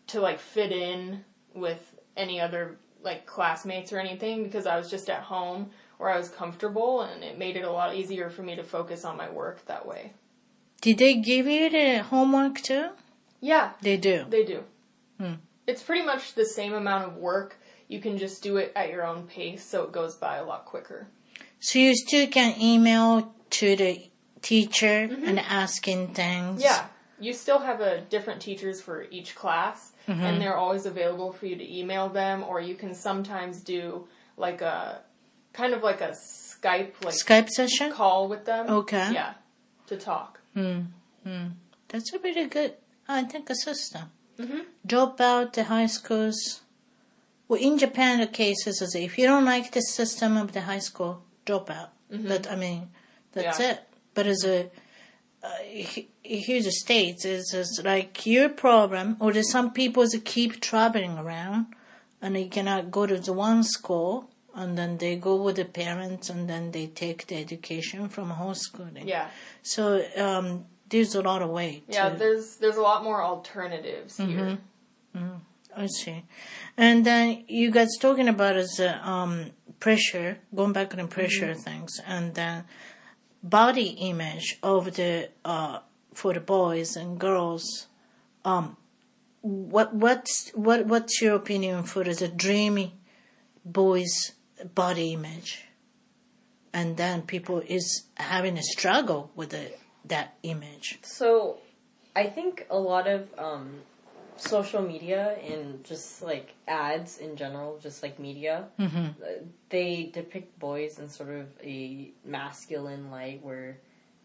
to like fit in with any other like classmates or anything because I was just at home where I was comfortable, and it made it a lot easier for me to focus on my work that way. Did they give you the homework too? Yeah, They do. They do. Hmm. It's pretty much the same amount of work. You can just do it at your own pace, so it goes by a lot quicker. So you still can email to the teacher mm-hmm. and asking things. Yeah, you still have a different teachers for each class, and mm-hmm. they're always available for you to email them, or you can sometimes do like a kind of like a Skype like Skype session? call with them. Okay. Yeah, to talk. Hmm. That's a pretty good, I think, a system. Mhm. Drop out the high schools. Well, in Japan, the case is as if you don't like the system of the high school, drop out. But I mean, that's Mm-hmm. Yeah. it. But as a uh, he- huge states, it's just like your problem, or there's some people that keep traveling around, and they cannot go to the one school, and then they go with the parents, and then they take the education from homeschooling. Yeah, So um, there's a lot of way. yeah. to- There's there's a lot more alternatives here. I see. And then you guys talking about is uh, um, pressure, going back on the pressure things, and then body image of the uh, for the boys and girls. Um, what what's what what's your opinion for the dreamy boys body image? And then people is having a struggle with the, that image. So, I think a lot of um, social media and just like ads in general, just like media, Mm-hmm. they depict boys in sort of a masculine light where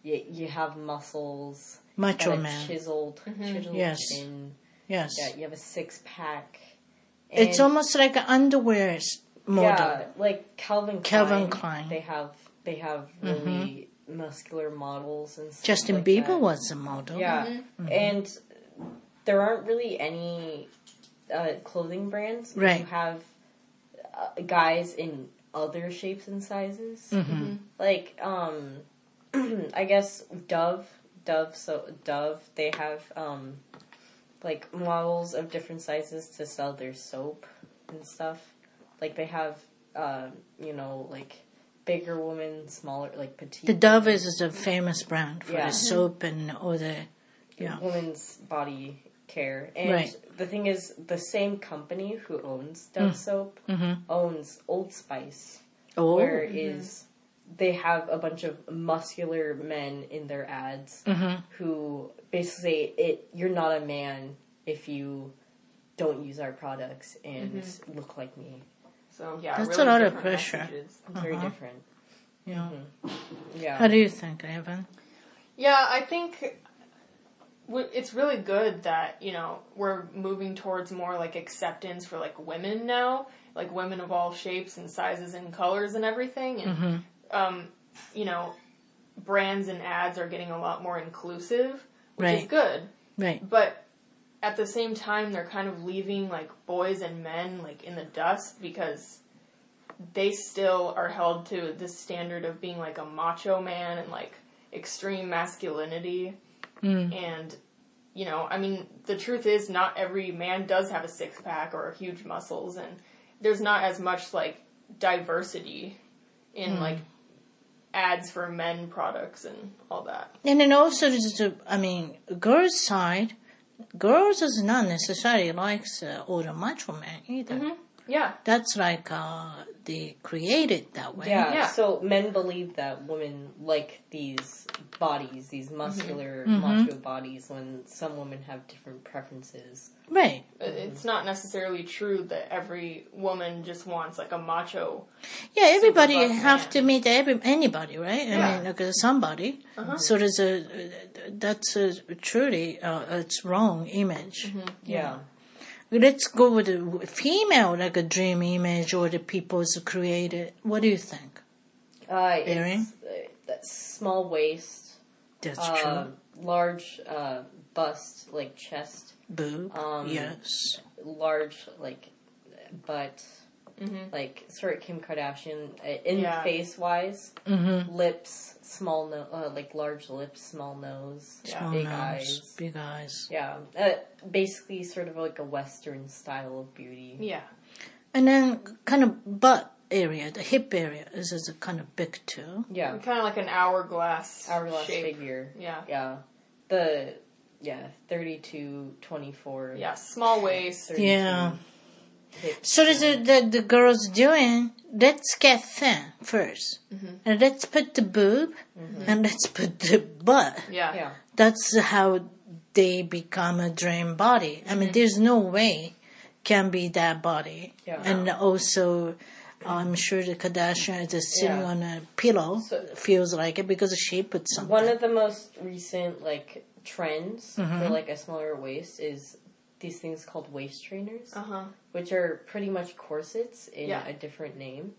you, you have muscles, Macho got a man. chiseled, chiseled Yes. chin. Yes. Yeah, you have a six pack. It's almost like underwear s- model. Yeah, like Calvin Klein. Calvin Klein. They have they have really muscular models and stuff Justin like Bieber that. was a model. Yeah, Mm-hmm. and there aren't really any uh, clothing brands Right. who have uh, guys in other shapes and sizes. Mm-hmm. Like, um, I guess Dove, Dove, so Dove, they have um, like models of different sizes to sell their soap and stuff. Like they have, um, you know, like bigger women, smaller, like petite. The Dove is, is a famous brand for Yeah. the soap and all the. Yeah. women's body care. And Right. the thing is, the same company who owns Dove soap owns Old Spice, Mm. Oh. where is they have a bunch of muscular men in their ads Mm-hmm. who basically say it you're not a man if you don't use our products and look like me. So yeah, That's really a lot of pressure. messages. It's very uh-huh. different. Yeah. Mm-hmm. Yeah. How do you think, Evan? Yeah, I think it's really good that you know we're moving towards more like acceptance for like women now, like women of all shapes and sizes and colors and everything, and mm-hmm. um, you know, brands and ads are getting a lot more inclusive, which is good. Right. But at the same time, they're kind of leaving like boys and men like in the dust because they still are held to this standard of being like a macho man and like extreme masculinity. Mm. And you know, I mean, the truth is, not every man does have a six pack or huge muscles, and there's not as much like diversity in mm. like ads for men products and all that. And then also, there's i mean, girls' side, girls is not necessarily likes uh, older macho man either. Yeah. That's like uh, they created that way. Yeah, Yeah. so men believe that women like these bodies, these muscular Mm-hmm. macho bodies, when some women have different preferences. Right. It's not necessarily true that every woman just wants like a macho. Yeah, everybody have man. to meet every anybody, right? I Yeah. mean, like uh, somebody. So there's a that's a truly uh, it's wrong image. Yeah. Let's go with the female, like a dream image, or the people's created. What do you think? Uh, it's, uh, that small waist, That's uh, true. large uh, bust, like chest, Boob. um, yes. large, like butt, Mm-hmm. like sort of Kim Kardashian, uh, in Yeah. face wise, Mm-hmm. lips, small nose, uh, like large lips, small nose, Yeah. big nose, eyes. Big eyes. Yeah, uh, basically sort of like a Western style of beauty. Yeah. And then kind of butt area, the hip area is, is kind of big too. Yeah, Kind of like an hourglass. hourglass shape. figure. Yeah. Yeah, the yeah thirty to twenty four. Yeah. Small waist. Yeah. So there's a, the the girls doing. Let's get thin 1st mm-hmm. and let's put the boob, mm-hmm. and let's put the butt. Yeah. Yeah, That's how they become a dream body. I mean, mm-hmm. there's no way can be that body. Yeah. And also, I'm sure the Kardashian is sitting Yeah. on a pillow. So- feels like it because she put something. One of the most recent like trends Mm-hmm. for like a smaller waist is these things called waist trainers, Uh huh. which are pretty much corsets in Yeah. a different name.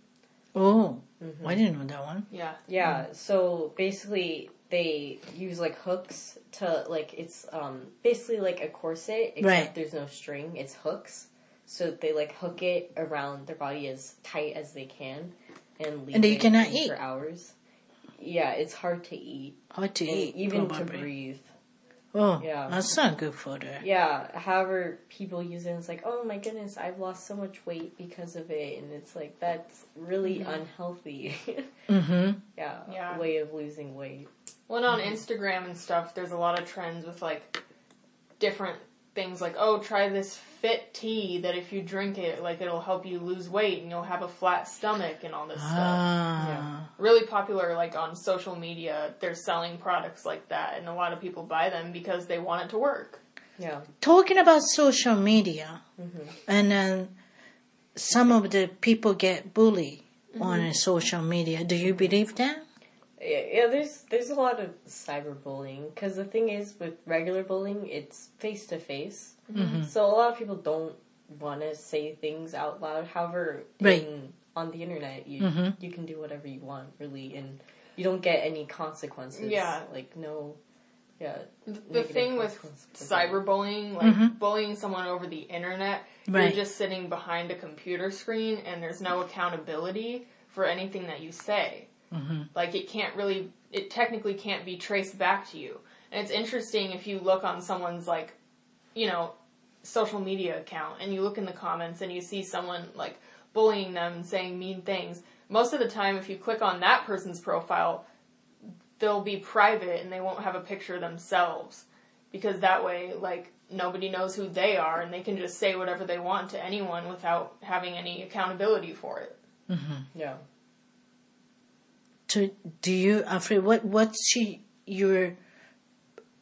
oh, Mm-hmm. I didn't know that one. Yeah. Yeah, so basically they use like hooks to like it's um basically like a corset except Right. there's no string, it's hooks. So they like hook it around their body as tight as they can and leave And you it cannot eat. for hours. Yeah, it's hard to eat. Hard to and eat, even probably. to breathe. Oh, Yeah. that's not good for her. Yeah, however, people use it and it's like, oh my goodness, I've lost so much weight because of it. And it's like, that's really unhealthy. Mm-hmm. yeah, Yeah. way of losing weight. Well, and on Instagram and stuff, there's a lot of trends with like different things like, oh, try this fit tea that if you drink it, like it'll help you lose weight and you'll have a flat stomach and all this stuff. Ah, Really popular, like on social media, they're selling products like that, and a lot of people buy them because they want it to work. Yeah. talking about social media, Mm-hmm. and then some of the people get bullied Mm-hmm. on social media. Do you believe that? Yeah, yeah, there's there's a lot of cyberbullying because the thing is with regular bullying, it's face to face. Mm-hmm. So a lot of people don't want to say things out loud. However, Right. in, on the internet, you mm-hmm. you can do whatever you want, really, and you don't get any consequences. Yeah. like no, yeah. The thing with cyberbullying, like mm-hmm. bullying someone over the internet, Right. you're just sitting behind a computer screen and there's no accountability for anything that you say. Like it can't really, it technically can't be traced back to you. And it's interesting if you look on someone's like, you know, social media account and you look in the comments and you see someone like bullying them and saying mean things. Most of the time, if you click on that person's profile, they'll be private and they won't have a picture themselves because that way like nobody knows who they are and they can just say whatever they want to anyone without having any accountability for it mm-hmm. yeah. To do you, Alfred? What what's she, your?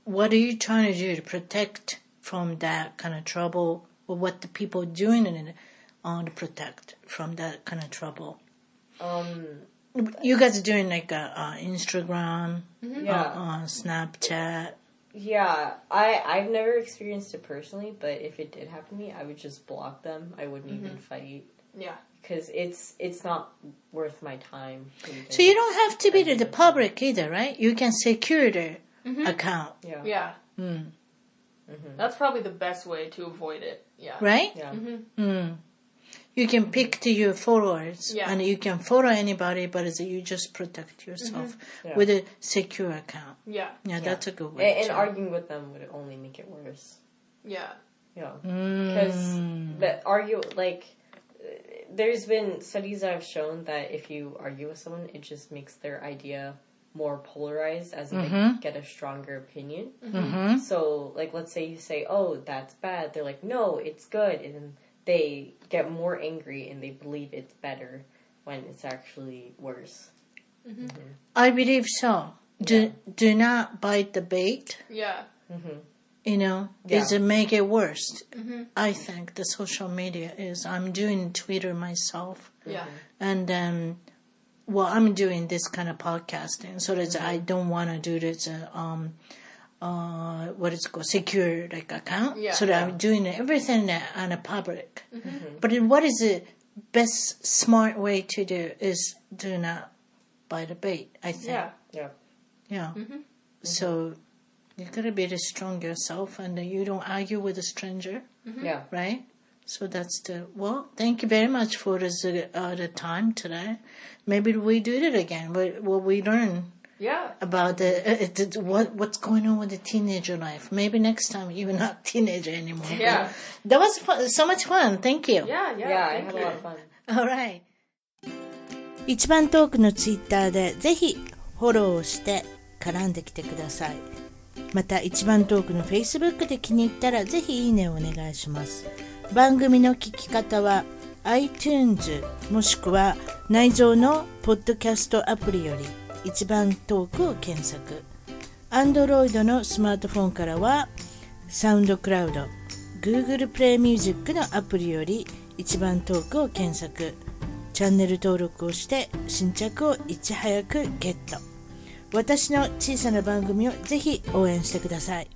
What are you trying to do to protect from that kind of trouble, or what the people are doing in it on to protect from that kind of trouble? Um. You guys are doing like a, uh, Instagram, Yeah. uh, Snapchat. Yeah, I I've never experienced it personally, but if it did happen to me, I would just block them. I wouldn't even fight yeah because it's it's not worth my time. to So you don't have to be to the public either, right? You can secure the account, yeah yeah Mm. That's probably the best way to avoid it yeah right? yeah Mm. You can pick to your followers, Yeah. and you can follow anybody, but it's, you just protect yourself Yeah. with a secure account. yeah Yeah, that's a good and, way. and too. arguing with them would only make it worse. yeah Yeah, because Mm. the argue like uh, there's been studies that have shown that if you argue with someone, it just makes their idea more polarized, as Mm-hmm. they get a stronger opinion. Mm-hmm. So, like, let's say you say, "Oh, that's bad," they're like, "No, it's good," and then they get more angry and they believe it's better when it's actually worse. I believe so. Do do not bite the bait. yeah You know, Yeah. it's to make it worse. I think the social media is. I'm doing Twitter myself. yeah and um, well, I'm doing this kind of podcasting, so that I don't want to do this. Uh, um, uh, what is it called secure like account? Yeah. so that I'm doing everything on a public. But what is the best smart way to do is do not buy the bait. I think. yeah Yeah, Yeah. So you gotta be the strong yourself, and you don't argue with a stranger yeah. right? So that's the well. Thank you very much for this uh, uh, the time today. Maybe we do it again. What what we learn yeah about the, uh, uh, the what what's going on with the teenager life. Maybe next time you're not teenager anymore. Yeah. that was fun, so much fun. Thank you. yeah yeah, Yeah, I had a lot of fun. Alright. 一番トークのツイッターでぜひフォローして絡んできてください。また一番トークの Facebook で気に入ったらぜひいいねをお願いします。番組の聞き方は iTunes もしくは内蔵のポッドキャストアプリより一番トークを検索。Android のスマートフォンからはサウンドクラウド、Google プレイミュージックのアプリより一番トークを検索。チャンネル登録をして新着をいち早くゲット私の小さな番組をぜひ応援してください